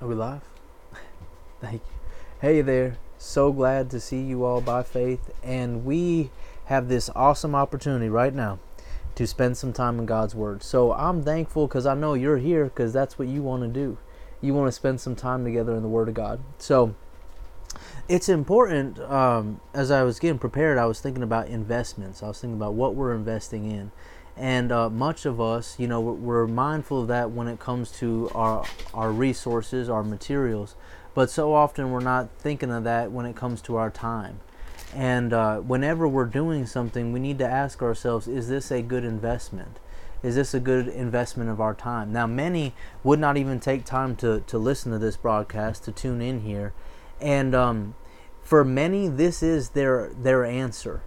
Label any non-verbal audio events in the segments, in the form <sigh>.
Are we live? <laughs> Thank you. Hey there. So glad to see you all by faith. And we have this awesome opportunity right now to spend some time in God's Word. So I'm thankful because I know you're here because that's what you want to do. You want to spend some time together in the Word of God. So it's important. Um, as I was getting prepared, I was thinking about investments. I was thinking about what we're investing in and uh, much of us you know we're mindful of that when it comes to our our resources our materials. But so often we're not thinking of that when it comes to our time. And uh, whenever we're doing something we need to ask ourselves is this a good investment? Is this a good investment of our time? Now many would not even take time to, to listen to this broadcast to tune in here. And um, for many this is their their answer.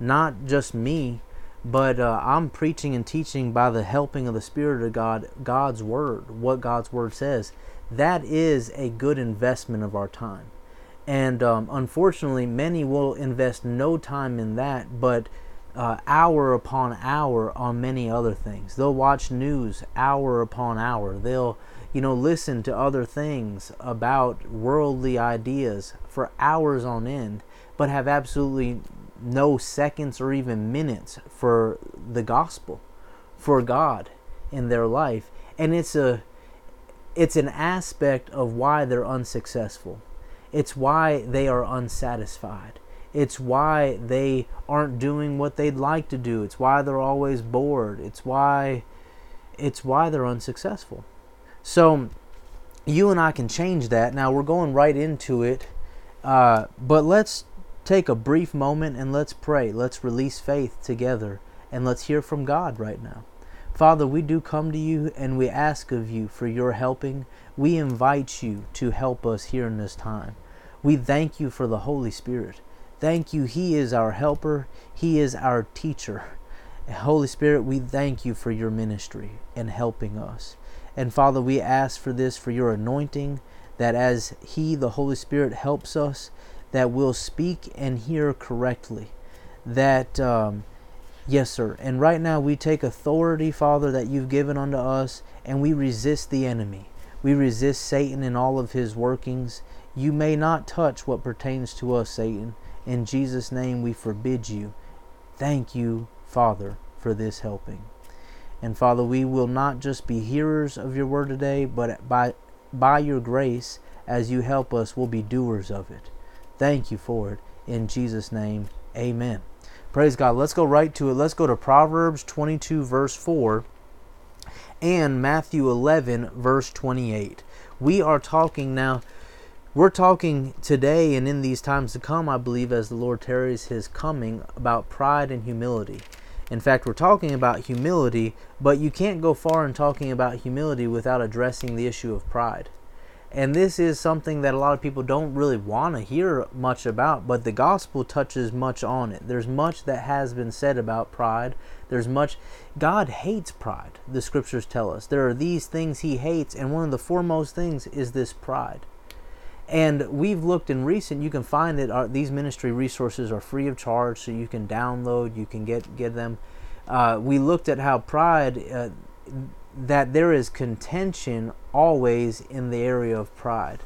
Not just me but uh, I'm preaching and teaching by the helping of the Spirit of God, God's Word, what God's Word says. That is a good investment of our time. And um, unfortunately, many will invest no time in that, but uh, hour upon hour on many other things. They'll watch news hour upon hour. They'll, you know, listen to other things about worldly ideas for hours on end, but have absolutely no seconds or even minutes for the gospel, for God in their life. And it's a it's an aspect of why they're unsuccessful. It's why they are unsatisfied. It's why they aren't doing what they'd like to do. It's why they're always bored. It's why it's why they're unsuccessful. So you and I can change that. Now we're going right into it. Uh, but let's take a brief moment and let's pray. Let's release faith together and let's hear from God right now. Father, we do come to you and we ask of you for your helping. We invite you to help us here in this time. We thank you for the Holy Spirit. Thank you. He is our helper, He is our teacher. Holy Spirit, we thank you for your ministry and helping us. And Father, we ask for this for your anointing, that as He, the Holy Spirit, helps us, that will speak and hear correctly. That, um, yes, sir. And right now we take authority, Father, that you've given unto us, and we resist the enemy. We resist Satan in all of his workings. You may not touch what pertains to us, Satan. In Jesus' name we forbid you. Thank you, Father, for this helping. And Father, we will not just be hearers of your word today, but by, by your grace, as you help us, we'll be doers of it. Thank you for it. In Jesus' name, amen. Praise God. Let's go right to it. Let's go to Proverbs 22, verse 4, and Matthew 11, verse 28. We are talking now, we're talking today and in these times to come, I believe, as the Lord tarries his coming, about pride and humility. In fact, we're talking about humility, but you can't go far in talking about humility without addressing the issue of pride. And this is something that a lot of people don't really want to hear much about, but the gospel touches much on it. There's much that has been said about pride. There's much. God hates pride, the scriptures tell us. There are these things he hates, and one of the foremost things is this pride. And we've looked in recent, you can find that our, these ministry resources are free of charge, so you can download, you can get, get them. Uh, we looked at how pride. Uh, that there is contention always in the area of pride.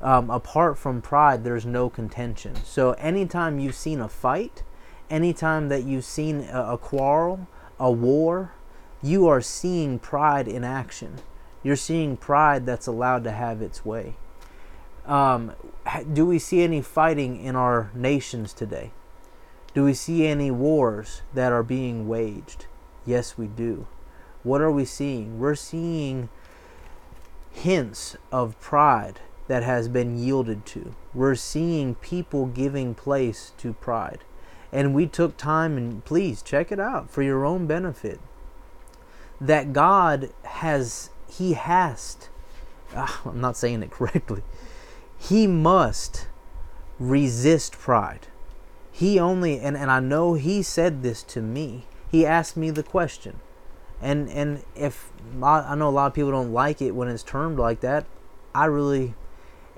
Um, apart from pride, there's no contention. So, anytime you've seen a fight, anytime that you've seen a, a quarrel, a war, you are seeing pride in action. You're seeing pride that's allowed to have its way. Um, do we see any fighting in our nations today? Do we see any wars that are being waged? Yes, we do what are we seeing? We're seeing hints of pride that has been yielded to. We're seeing people giving place to pride. And we took time and please check it out for your own benefit. That God has, He has, uh, I'm not saying it <laughs> correctly, He must resist pride. He only, and, and I know He said this to me. He asked me the question and and if I know a lot of people don't like it when it's termed like that, I really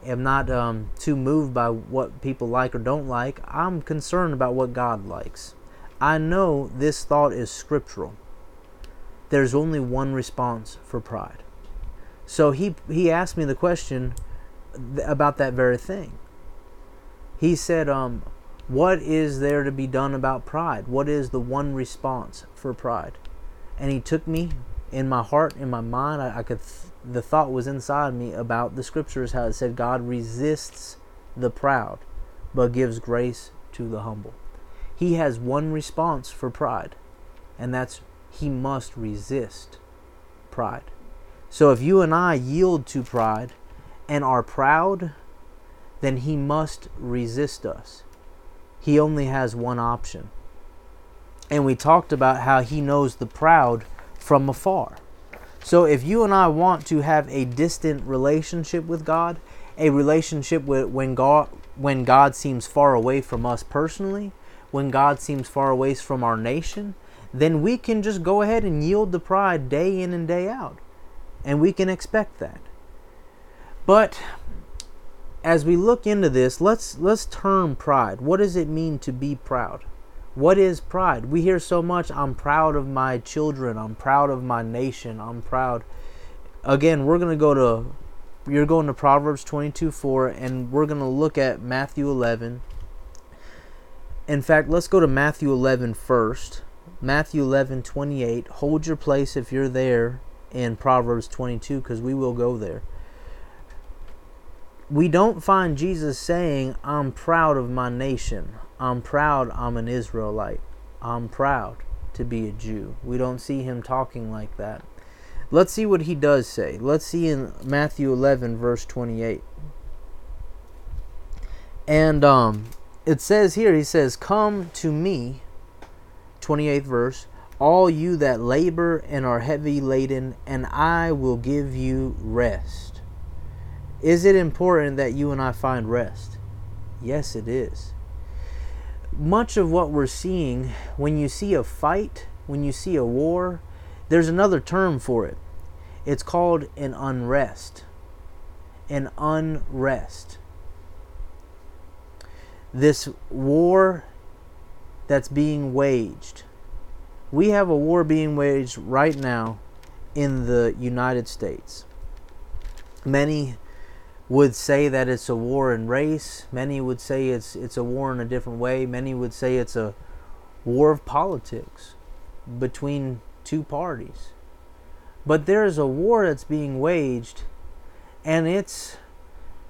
am not um, too moved by what people like or don't like. I'm concerned about what God likes. I know this thought is scriptural. There's only one response for pride. So he he asked me the question about that very thing. He said, um, "What is there to be done about pride? What is the one response for pride?" And he took me in my heart, in my mind. I, I could. Th- the thought was inside me about the scriptures how it said God resists the proud, but gives grace to the humble. He has one response for pride, and that's he must resist pride. So if you and I yield to pride and are proud, then he must resist us. He only has one option. And we talked about how he knows the proud from afar. So if you and I want to have a distant relationship with God, a relationship with when God when God seems far away from us personally, when God seems far away from our nation, then we can just go ahead and yield the pride day in and day out and we can expect that. But as we look into this, let's let's term pride. What does it mean to be proud? What is pride? We hear so much, I'm proud of my children, I'm proud of my nation, I'm proud. Again, we're going to go to you're going to Proverbs 22 4 and we're going to look at Matthew 11. In fact, let's go to Matthew 11 first. Matthew 11 28. Hold your place if you're there in Proverbs 22 because we will go there. We don't find Jesus saying, I'm proud of my nation. I'm proud I'm an Israelite. I'm proud to be a Jew. We don't see him talking like that. Let's see what he does say. Let's see in Matthew 11, verse 28. And um, it says here, he says, Come to me, 28th verse, all you that labor and are heavy laden, and I will give you rest. Is it important that you and I find rest? Yes, it is. Much of what we're seeing, when you see a fight, when you see a war, there's another term for it. It's called an unrest. An unrest. This war that's being waged we have a war being waged right now in the United States. Many would say that it's a war in race. Many would say it's it's a war in a different way. Many would say it's a war of politics between two parties. But there is a war that's being waged and it's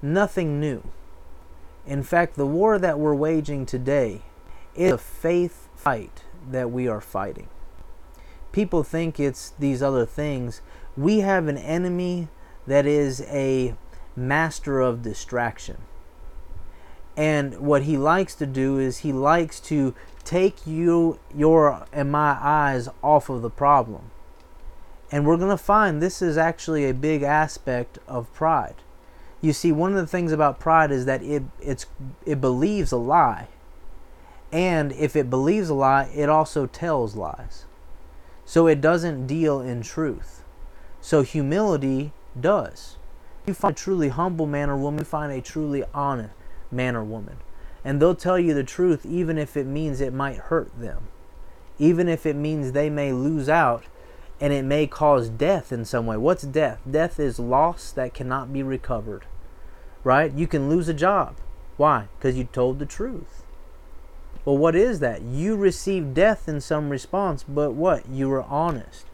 nothing new. In fact, the war that we're waging today is a faith fight that we are fighting people think it's these other things. We have an enemy that is a master of distraction. And what he likes to do is he likes to take you, your, and my eyes off of the problem. And we're going to find this is actually a big aspect of pride. You see, one of the things about pride is that it, it's, it believes a lie. And if it believes a lie, it also tells lies. So it doesn't deal in truth. So humility does. You find a truly humble man or woman, you find a truly honest man or woman. And they'll tell you the truth even if it means it might hurt them. Even if it means they may lose out and it may cause death in some way. What's death? Death is loss that cannot be recovered. Right? You can lose a job. Why? Because you told the truth. Well, what is that? You received death in some response, but what? You were honest.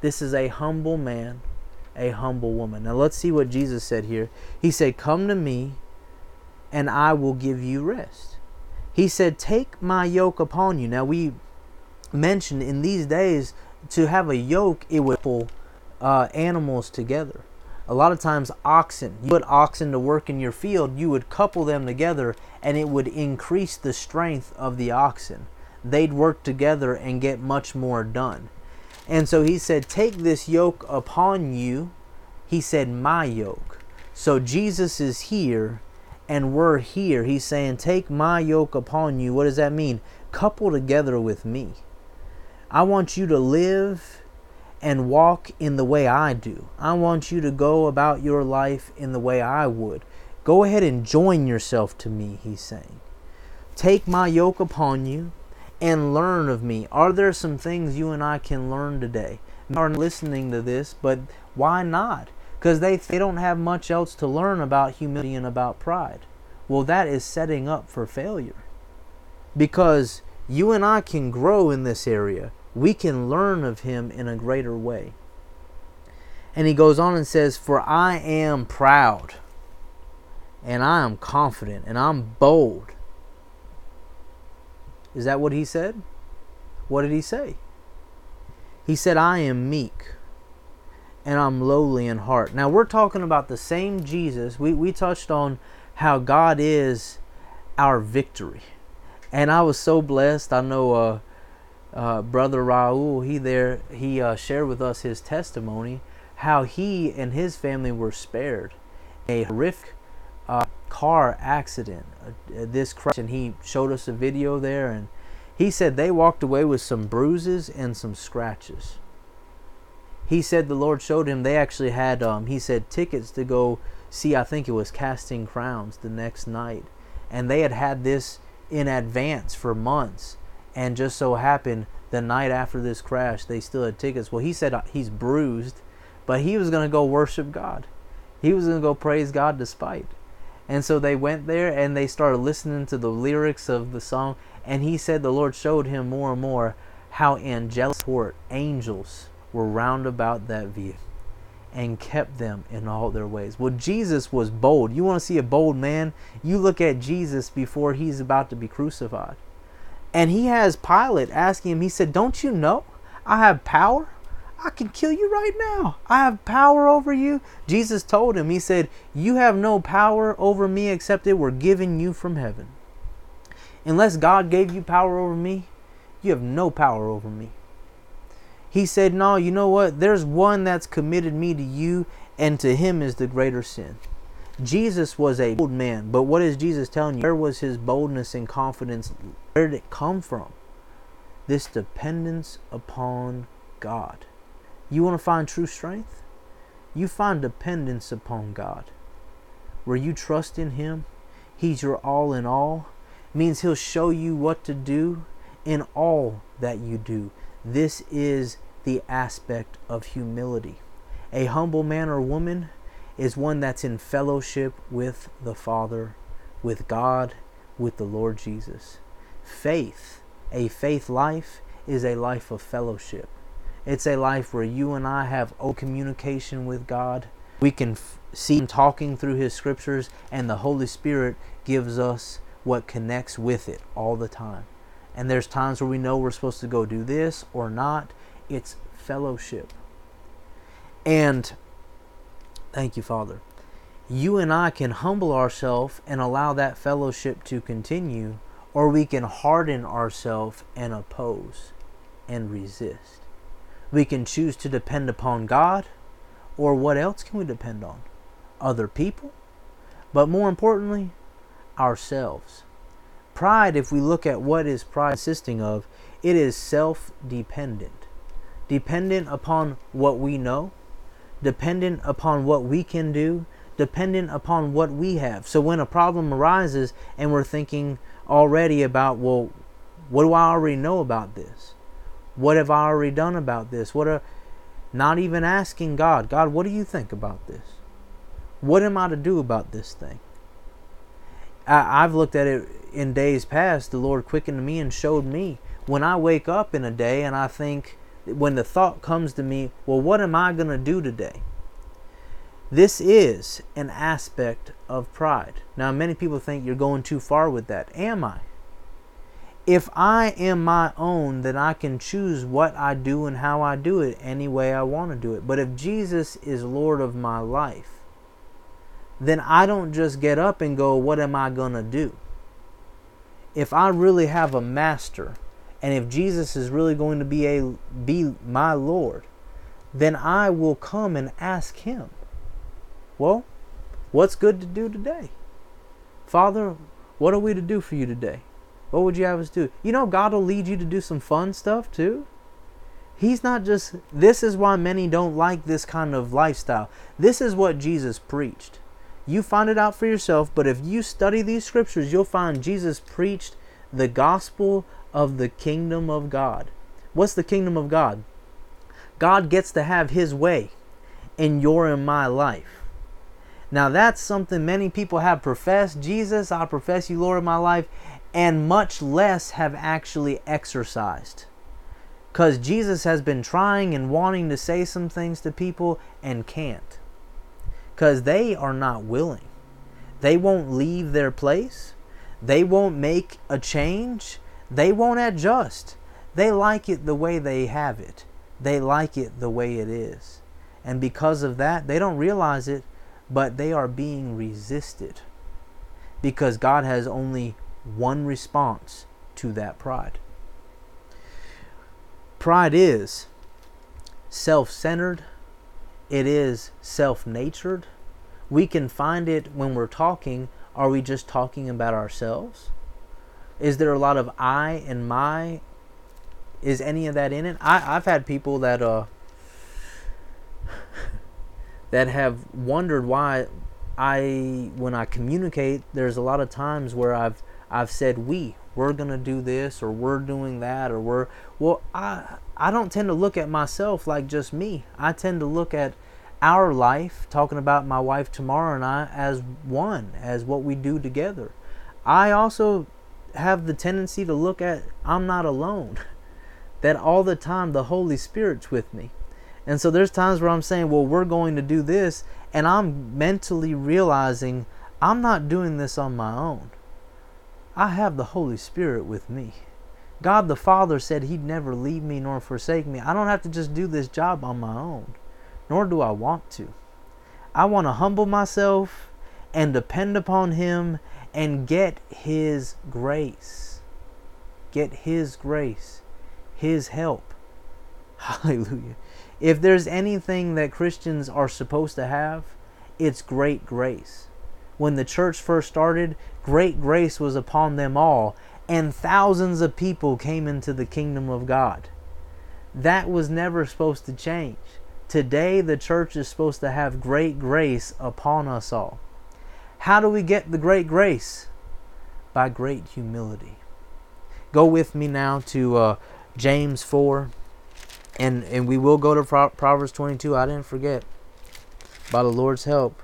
This is a humble man, a humble woman. Now let's see what Jesus said here. He said, Come to me, and I will give you rest. He said, Take my yoke upon you. Now we mentioned in these days to have a yoke, it would pull uh, animals together a lot of times oxen you put oxen to work in your field you would couple them together and it would increase the strength of the oxen they'd work together and get much more done and so he said take this yoke upon you. He said my yoke. So jesus is here and we're here. He's saying take my yoke upon you. What does that mean? Couple together with me. I want you to live and walk in the way I do. I want you to go about your life in the way I would. Go ahead and join yourself to me, he's saying. Take my yoke upon you and learn of me. Are there some things you and I can learn today? Are listening to this, but why not? because they, they don't have much else to learn about humility and about pride. Well, that is setting up for failure. Because you and I can grow in this area, we can learn of Him in a greater way. And he goes on and says, For I am proud, and I am confident, and I'm bold. Is that what he said? What did he say? He said, I am meek and I'm lowly in heart. Now we're talking about the same Jesus. We we touched on how God is our victory. And I was so blessed. I know uh, uh, brother Raul, he there he uh, shared with us his testimony how he and his family were spared a horrific uh, car accident. Uh, this crash, and he showed us a video there, and he said they walked away with some bruises and some scratches. He said the Lord showed him they actually had um, he said tickets to go see I think it was Casting Crowns the next night and they had had this in advance for months and just so happened the night after this crash they still had tickets. Well he said uh, he's bruised but he was going to go worship God. He was going to go praise God despite and so they went there and they started listening to the lyrics of the song and he said the Lord showed him more and more how angelic support angels were round about that view and kept them in all their ways. Well, Jesus was bold. You want to see a bold man? You look at Jesus before he's about to be crucified. And he has Pilate asking him, he said, Don't you know I have power? I can kill you right now. I have power over you. Jesus told him, He said, You have no power over me except it were given you from heaven. Unless God gave you power over me, you have no power over me. He said, No, you know what? There's one that's committed me to you, and to him is the greater sin. Jesus was a bold man, but what is Jesus telling you? Where was his boldness and confidence? Where did it come from? This dependence upon God. You want to find true strength? You find dependence upon God. Where you trust in Him, He's your all in all, means He'll show you what to do in all that you do. This is the aspect of humility. A humble man or woman is one that's in fellowship with the Father, with God, with the Lord Jesus. Faith, a faith life, is a life of fellowship. It's a life where you and I have open communication with God. We can f- see Him talking through His scriptures, and the Holy Spirit gives us what connects with it all the time. And there's times where we know we're supposed to go do this or not. It's fellowship. And thank you, Father. You and I can humble ourselves and allow that fellowship to continue, or we can harden ourselves and oppose and resist. We can choose to depend upon God, or what else can we depend on? Other people, but more importantly, ourselves. Pride, if we look at what is pride consisting of, it is self dependent. Dependent upon what we know, dependent upon what we can do, dependent upon what we have. So when a problem arises and we're thinking already about, well, what do I already know about this? What have I already done about this? What are not even asking God, God, what do you think about this? What am I to do about this thing? I, I've looked at it in days past. The Lord quickened me and showed me when I wake up in a day and I think, when the thought comes to me, well, what am I going to do today? This is an aspect of pride. Now, many people think you're going too far with that. Am I? If I am my own, then I can choose what I do and how I do it any way I want to do it. But if Jesus is Lord of my life, then I don't just get up and go, What am I going to do? If I really have a master, and if Jesus is really going to be a be my Lord, then I will come and ask him. Well, what's good to do today? Father, what are we to do for you today? What would you have us do? You know, God will lead you to do some fun stuff too. He's not just, this is why many don't like this kind of lifestyle. This is what Jesus preached. You find it out for yourself, but if you study these scriptures, you'll find Jesus preached the gospel of the kingdom of God. What's the kingdom of God? God gets to have his way in your and my life. Now, that's something many people have professed Jesus, I profess you, Lord, in my life, and much less have actually exercised. Because Jesus has been trying and wanting to say some things to people and can't. Because they are not willing. They won't leave their place. They won't make a change. They won't adjust. They like it the way they have it. They like it the way it is. And because of that, they don't realize it, but they are being resisted. Because God has only one response to that pride. Pride is self centered, it is self natured. We can find it when we're talking. Are we just talking about ourselves? Is there a lot of I and my? Is any of that in it? I, I've had people that uh <laughs> that have wondered why I when I communicate, there's a lot of times where I've I've said we, we're gonna do this or we're doing that or we're well I I don't tend to look at myself like just me. I tend to look at our life, talking about my wife tomorrow and I, as one, as what we do together. I also have the tendency to look at I'm not alone. <laughs> that all the time the Holy Spirit's with me. And so there's times where I'm saying, well, we're going to do this, and I'm mentally realizing I'm not doing this on my own. I have the Holy Spirit with me. God the Father said He'd never leave me nor forsake me. I don't have to just do this job on my own, nor do I want to. I want to humble myself and depend upon Him and get His grace. Get His grace, His help. <laughs> Hallelujah. If there's anything that Christians are supposed to have, it's great grace. When the church first started, great grace was upon them all, and thousands of people came into the kingdom of God. That was never supposed to change. Today, the church is supposed to have great grace upon us all. How do we get the great grace? By great humility. Go with me now to uh, James 4, and, and we will go to Proverbs 22. I didn't forget. By the Lord's help.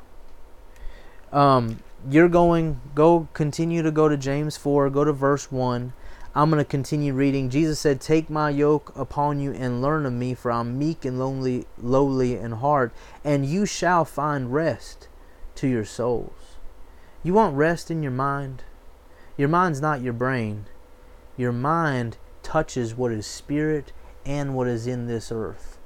Um, you're going go continue to go to James 4, go to verse 1. I'm going to continue reading. Jesus said, "Take my yoke upon you and learn of me, for I'm meek and lonely, lowly in heart, and you shall find rest to your souls." You want rest in your mind? Your mind's not your brain. Your mind touches what is spirit and what is in this earth.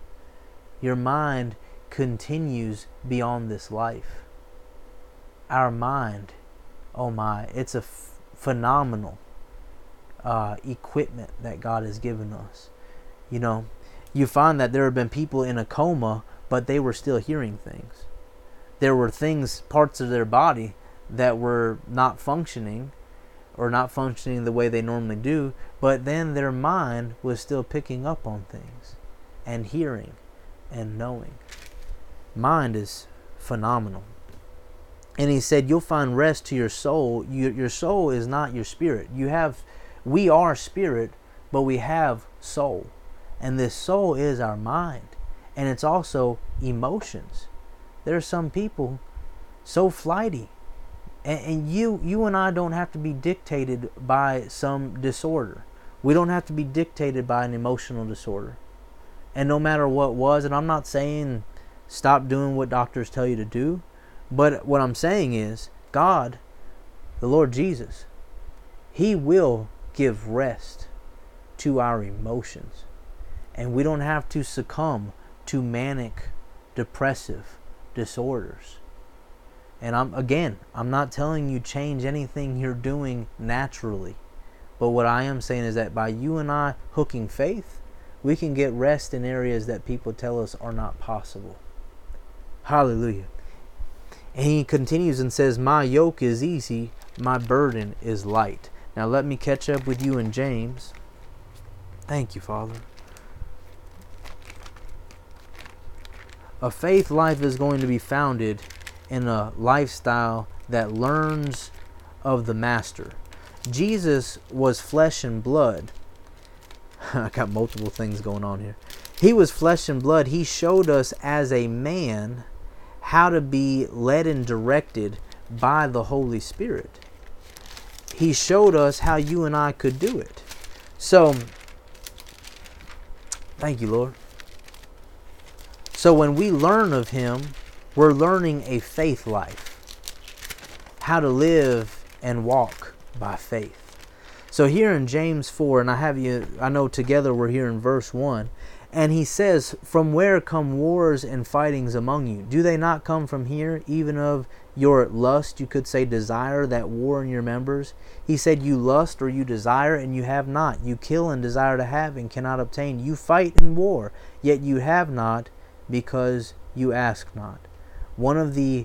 Your mind continues beyond this life our mind, oh my, it's a f- phenomenal uh, equipment that God has given us. You know, you find that there have been people in a coma, but they were still hearing things. There were things, parts of their body that were not functioning or not functioning the way they normally do, but then their mind was still picking up on things and hearing and knowing. Mind is phenomenal and he said you'll find rest to your soul. Your, your soul is not your spirit. You have we are spirit but we have soul. And this soul is our mind. And it's also emotions. There are some people so flighty. And, and you you and i don't have to be dictated by some disorder. We don't have to be dictated by an emotional disorder. And no matter what was and i'm not saying stop doing what doctors tell you to do but what I'm saying is, God, the Lord Jesus, He will give rest to our emotions. And we don't have to succumb to manic, depressive disorders. And I'm again, I'm not telling you change anything you're doing naturally. But what I am saying is that by you and I hooking faith, we can get rest in areas that people tell us are not possible. Hallelujah. And he continues and says, My yoke is easy, my burden is light. Now let me catch up with you in James. Thank you, Father. A faith life is going to be founded in a lifestyle that learns of the Master. Jesus was flesh and blood. <laughs> I got multiple things going on here. He was flesh and blood. He showed us as a man how to be led and directed by the Holy Spirit. He showed us how you and I could do it. So, thank you, Lord. So, when we learn of Him, we're learning a faith life. How to live and walk by faith. So, here in James 4, and I have you, I know together we're here in verse 1. And he says, From where come wars and fightings among you? Do they not come from here, even of your lust, you could say desire, that war in your members? He said, You lust or you desire, and you have not. You kill and desire to have, and cannot obtain. You fight in war, yet you have not, because you ask not. One of the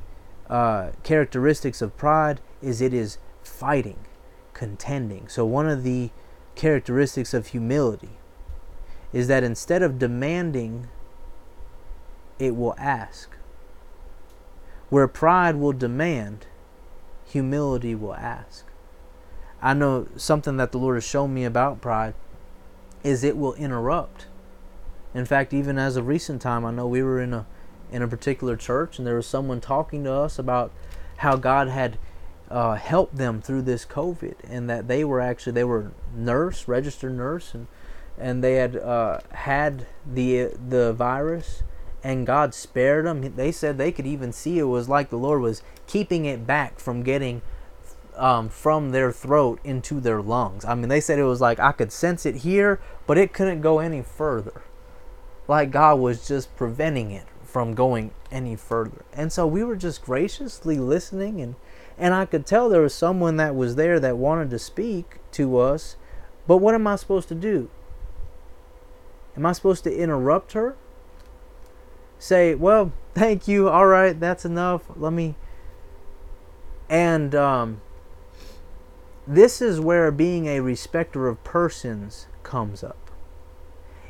uh, characteristics of pride is it is fighting, contending. So, one of the characteristics of humility is that instead of demanding, it will ask. Where pride will demand, humility will ask. I know something that the Lord has shown me about pride is it will interrupt. In fact, even as of recent time, I know we were in a in a particular church and there was someone talking to us about how God had uh, helped them through this COVID and that they were actually they were nurse, registered nurse, and and they had uh, had the the virus, and God spared them. They said they could even see it was like the Lord was keeping it back from getting um, from their throat into their lungs. I mean, they said it was like I could sense it here, but it couldn't go any further. Like God was just preventing it from going any further. And so we were just graciously listening and and I could tell there was someone that was there that wanted to speak to us, but what am I supposed to do? Am I supposed to interrupt her? Say, well, thank you. All right, that's enough. Let me. And um, this is where being a respecter of persons comes up.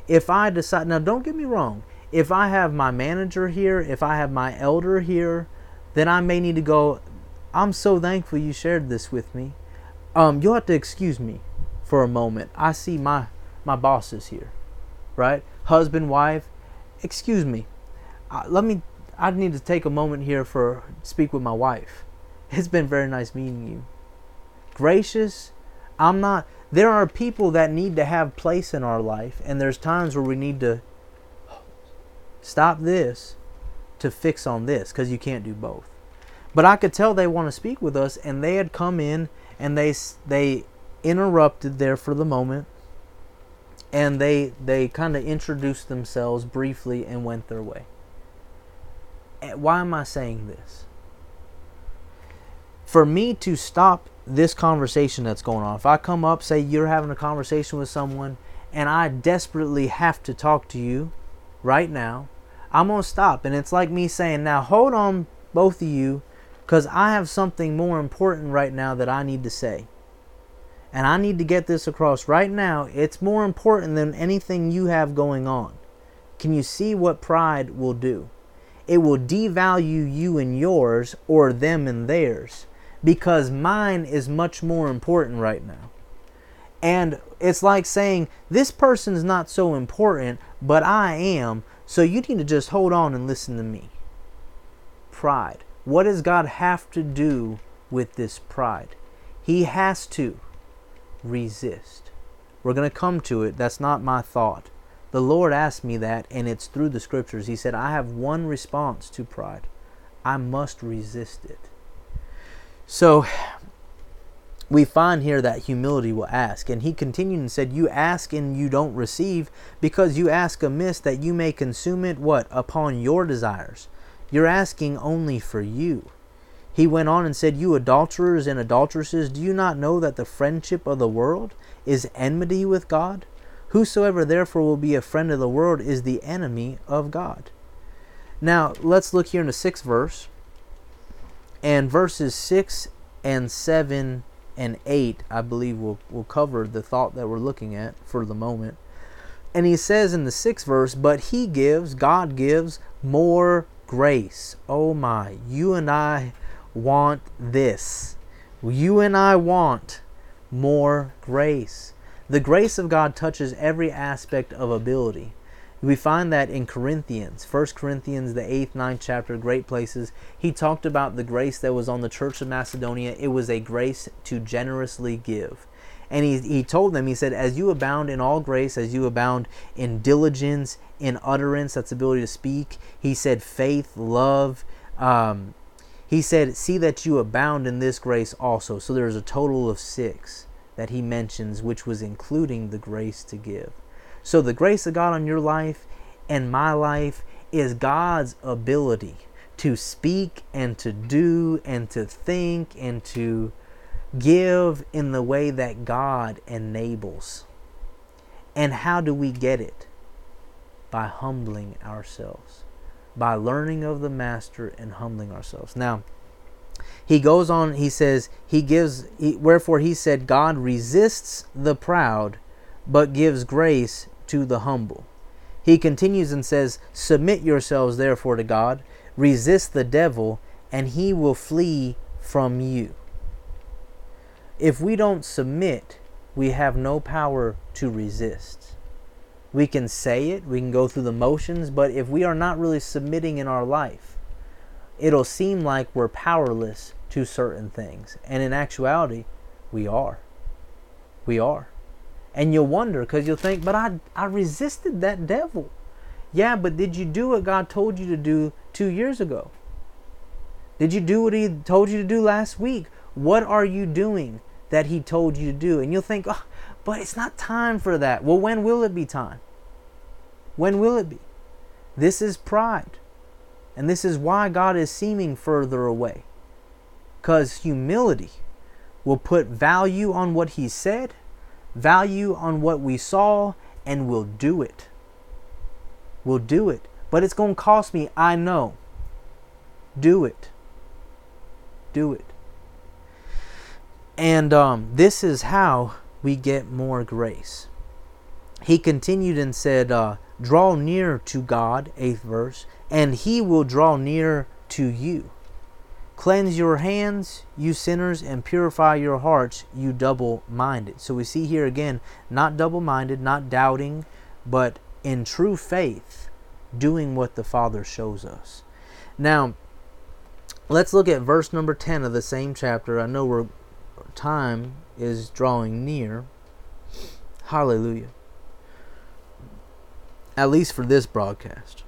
If I decide, now don't get me wrong, if I have my manager here, if I have my elder here, then I may need to go. I'm so thankful you shared this with me. Um, you'll have to excuse me for a moment. I see my my boss is here right? Husband, wife, excuse me. Uh, let me. I need to take a moment here for speak with my wife. It's been very nice meeting you. Gracious, I'm not. There are people that need to have place in our life, and there's times where we need to stop this to fix on this because you can't do both. But I could tell they want to speak with us, and they had come in and they they interrupted there for the moment and they they kind of introduced themselves briefly and went their way. Eh, why am I saying this? For me to stop this conversation that's going on, if I come up, say you're having a conversation with someone, and I desperately have to talk to you right now, I'm going to stop. And it's like me saying, now hold on, both of you, because I have something more important right now that I need to say and I need to get this across right now. It's more important than anything you have going on. Can you see what pride will do? It will devalue you and yours or them and theirs because mine is much more important right now. And it's like saying, This person's not so important, but I am, so you need to just hold on and listen to me. Pride. What does God have to do with this pride? He has to resist. We're going to come to it. That's not my thought. The Lord asked me that, and it's through the scriptures. He said, I have one response to pride I must resist it. So, we find here that humility will ask. And he continued and said, You ask and you don't receive, because you ask amiss that you may consume it, what? Upon your desires. You're asking only for you. He went on and said, You adulterers and adulteresses, do you not know that the friendship of the world is enmity with God? Whosoever therefore will be a friend of the world is the enemy of God. Now, let's look here in the sixth verse. And verses 6 and 7 and 8, I believe, will, will cover the thought that we're looking at for the moment. And he says in the sixth verse, But he gives, God gives, more grace. Oh my, you and I want this. You and I want more grace. The grace of God touches every aspect of ability. We find that in Corinthians, 1 Corinthians, the 8th, 9th chapter, great places. He talked about the grace that was on the church of Macedonia. It was a grace to generously give. And he, he told them, he said, As you abound in all grace, as you abound in diligence, in utterance, that's ability to speak. He said, faith, love. Um, he said, See that you abound in this grace also. So there's a total of six that he mentions, which was including the grace to give. So the grace of God on your life and my life is God's ability to speak and to do and to think and to give in the way that God enables. And how do we get it? By humbling ourselves, by learning of the Master and humbling ourselves. Now, he goes on, he says, He gives, he, wherefore he said, God resists the proud, but gives grace to the humble. He continues and says, Submit yourselves therefore to God, resist the devil, and he will flee from you. If we don't submit, we have no power to resist. We can say it, we can go through the motions, but if we are not really submitting in our life, it'll seem like we're powerless to certain things. And in actuality, we are. We are. And you'll wonder because you'll think, but I, I resisted that devil. Yeah, but did you do what God told you to do two years ago? Did you do what He told you to do last week? What are you doing that He told you to do? And you'll think, oh, but it's not time for that. Well, when will it be time? When will it be? This is pride. And this is why God is seeming further away. Because humility will put value on what He said, value on what we saw, and we'll do it. We'll do it. But it's going to cost me, I know. Do it. Do it. And um, this is how we get more grace. He continued and said, uh, Draw near to God, eighth verse, and he will draw near to you. Cleanse your hands, you sinners, and purify your hearts, you double minded. So we see here again, not double minded, not doubting, but in true faith, doing what the Father shows us. Now, let's look at verse number 10 of the same chapter. I know we're, time is drawing near. Hallelujah. At least for this broadcast.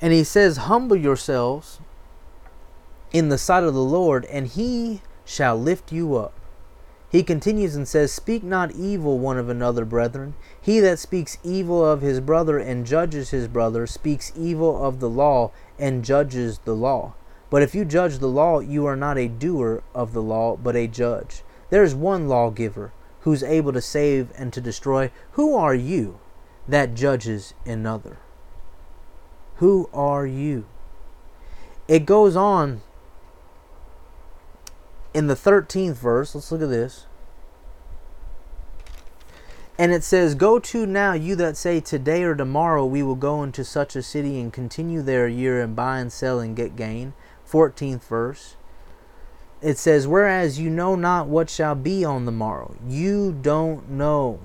And he says, Humble yourselves in the sight of the Lord, and he shall lift you up. He continues and says, Speak not evil one of another, brethren. He that speaks evil of his brother and judges his brother speaks evil of the law and judges the law. But if you judge the law, you are not a doer of the law, but a judge. There is one lawgiver who's able to save and to destroy. Who are you that judges another? Who are you? It goes on in the 13th verse. Let's look at this. And it says, Go to now, you that say, Today or tomorrow we will go into such a city and continue there a year and buy and sell and get gain. 14th verse. It says, Whereas you know not what shall be on the morrow. You don't know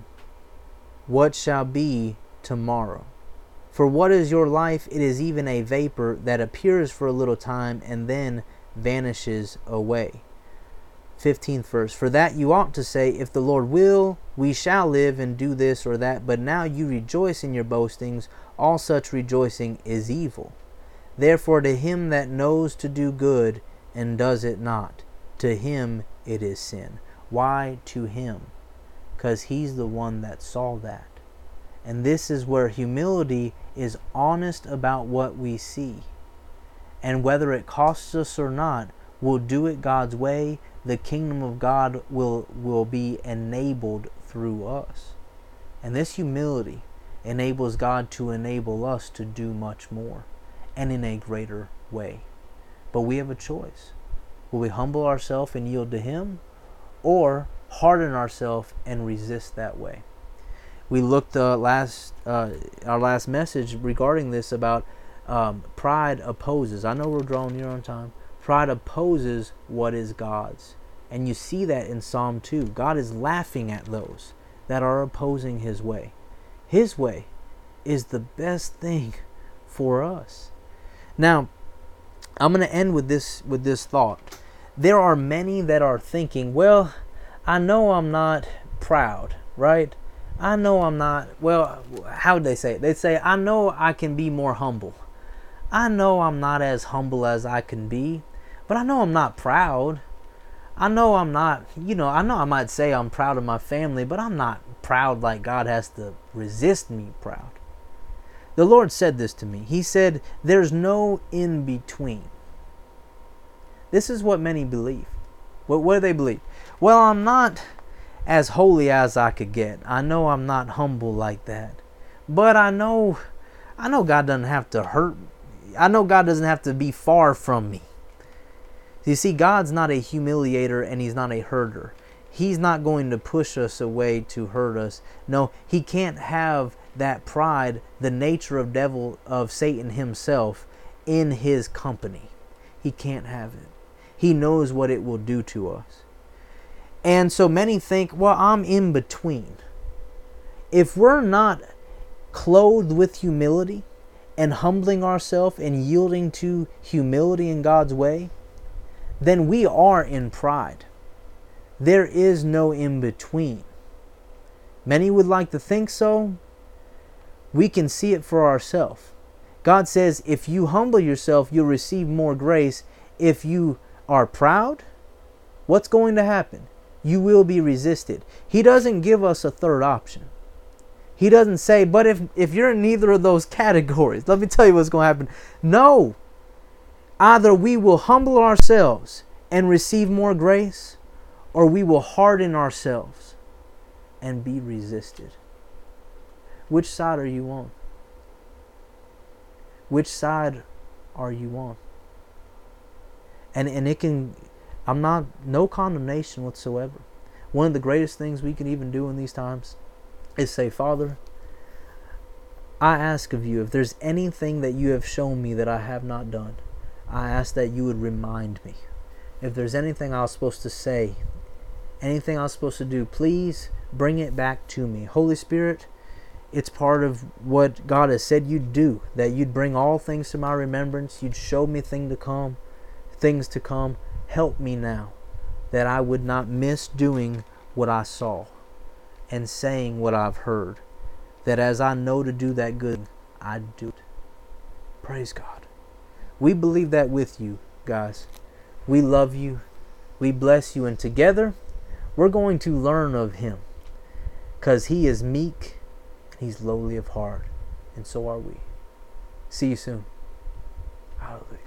what shall be tomorrow. For what is your life? It is even a vapor that appears for a little time and then vanishes away. 15th verse. For that you ought to say, If the Lord will, we shall live and do this or that. But now you rejoice in your boastings. All such rejoicing is evil. Therefore, to him that knows to do good and does it not, to him it is sin. Why to him? Because he's the one that saw that. And this is where humility is honest about what we see. And whether it costs us or not, we'll do it God's way. The kingdom of God will, will be enabled through us. And this humility enables God to enable us to do much more and in a greater way. But we have a choice. Will we humble ourselves and yield to Him or harden ourselves and resist that way? we looked uh, last uh, our last message regarding this about um, pride opposes. I know we're drawing near on time. Pride opposes what is God's, and you see that in Psalm two. God is laughing at those that are opposing His way. His way is the best thing <laughs> for us. Now, I'm going to end with this with this thought. There are many that are thinking, well, I know I'm not proud, right? I know I'm not, well, how would they say it? They'd say, I know I can be more humble. I know I'm not as humble as I can be, but I know I'm not proud. I know I'm not, you know, I know I might say I'm proud of my family, but I'm not proud like God has to resist me proud. The Lord said this to me. He said, There's no in between. This is what many believe. What, what do they believe? Well, I'm not as holy as I could get. I know I'm not humble like that. But I know I know God doesn't have to hurt me. I know God doesn't have to be far from me. You see, God's not a humiliator and He's not a herder. He's not going to push us away to hurt us. No, He can't have that pride, the nature of devil of Satan himself, in His company. He can't have it. He knows what it will do to us. And so many think, well, I'm in between. If we're not clothed with humility and humbling ourselves and yielding to humility in God's way, then we are in pride. There is no in between. Many would like to think so. We can see it for ourselves. God says, if you humble yourself, you'll receive more grace. If you are proud, what's going to happen? You will be resisted. He doesn't give us a third option. He doesn't say, but if, if you're in neither of those <laughs> categories, let me tell you what's going to happen. No. Either we will humble ourselves and receive more grace, or we will harden ourselves and be resisted. Which side are you on? Which side are you on? And and it can I'm not no condemnation whatsoever. One of the greatest things we can even do in these times is say, Father, I ask of you if there's anything that you have shown me that I have not done, I ask that you would remind me. If there's anything I was supposed to say, anything I was supposed to do, please bring it back to me. Holy Spirit, it's part of what God has said you'd do, that you'd bring all things to my remembrance, you'd show me things to come, things to come. Help me now that I would not miss doing what I saw and saying what I've heard. That as I know to do that good, I do it. Praise God. We believe that with you, guys. We love you. We bless you. And together, we're going to learn of Him. Because He is meek He's lowly of heart. And so are we. See you soon. Hallelujah.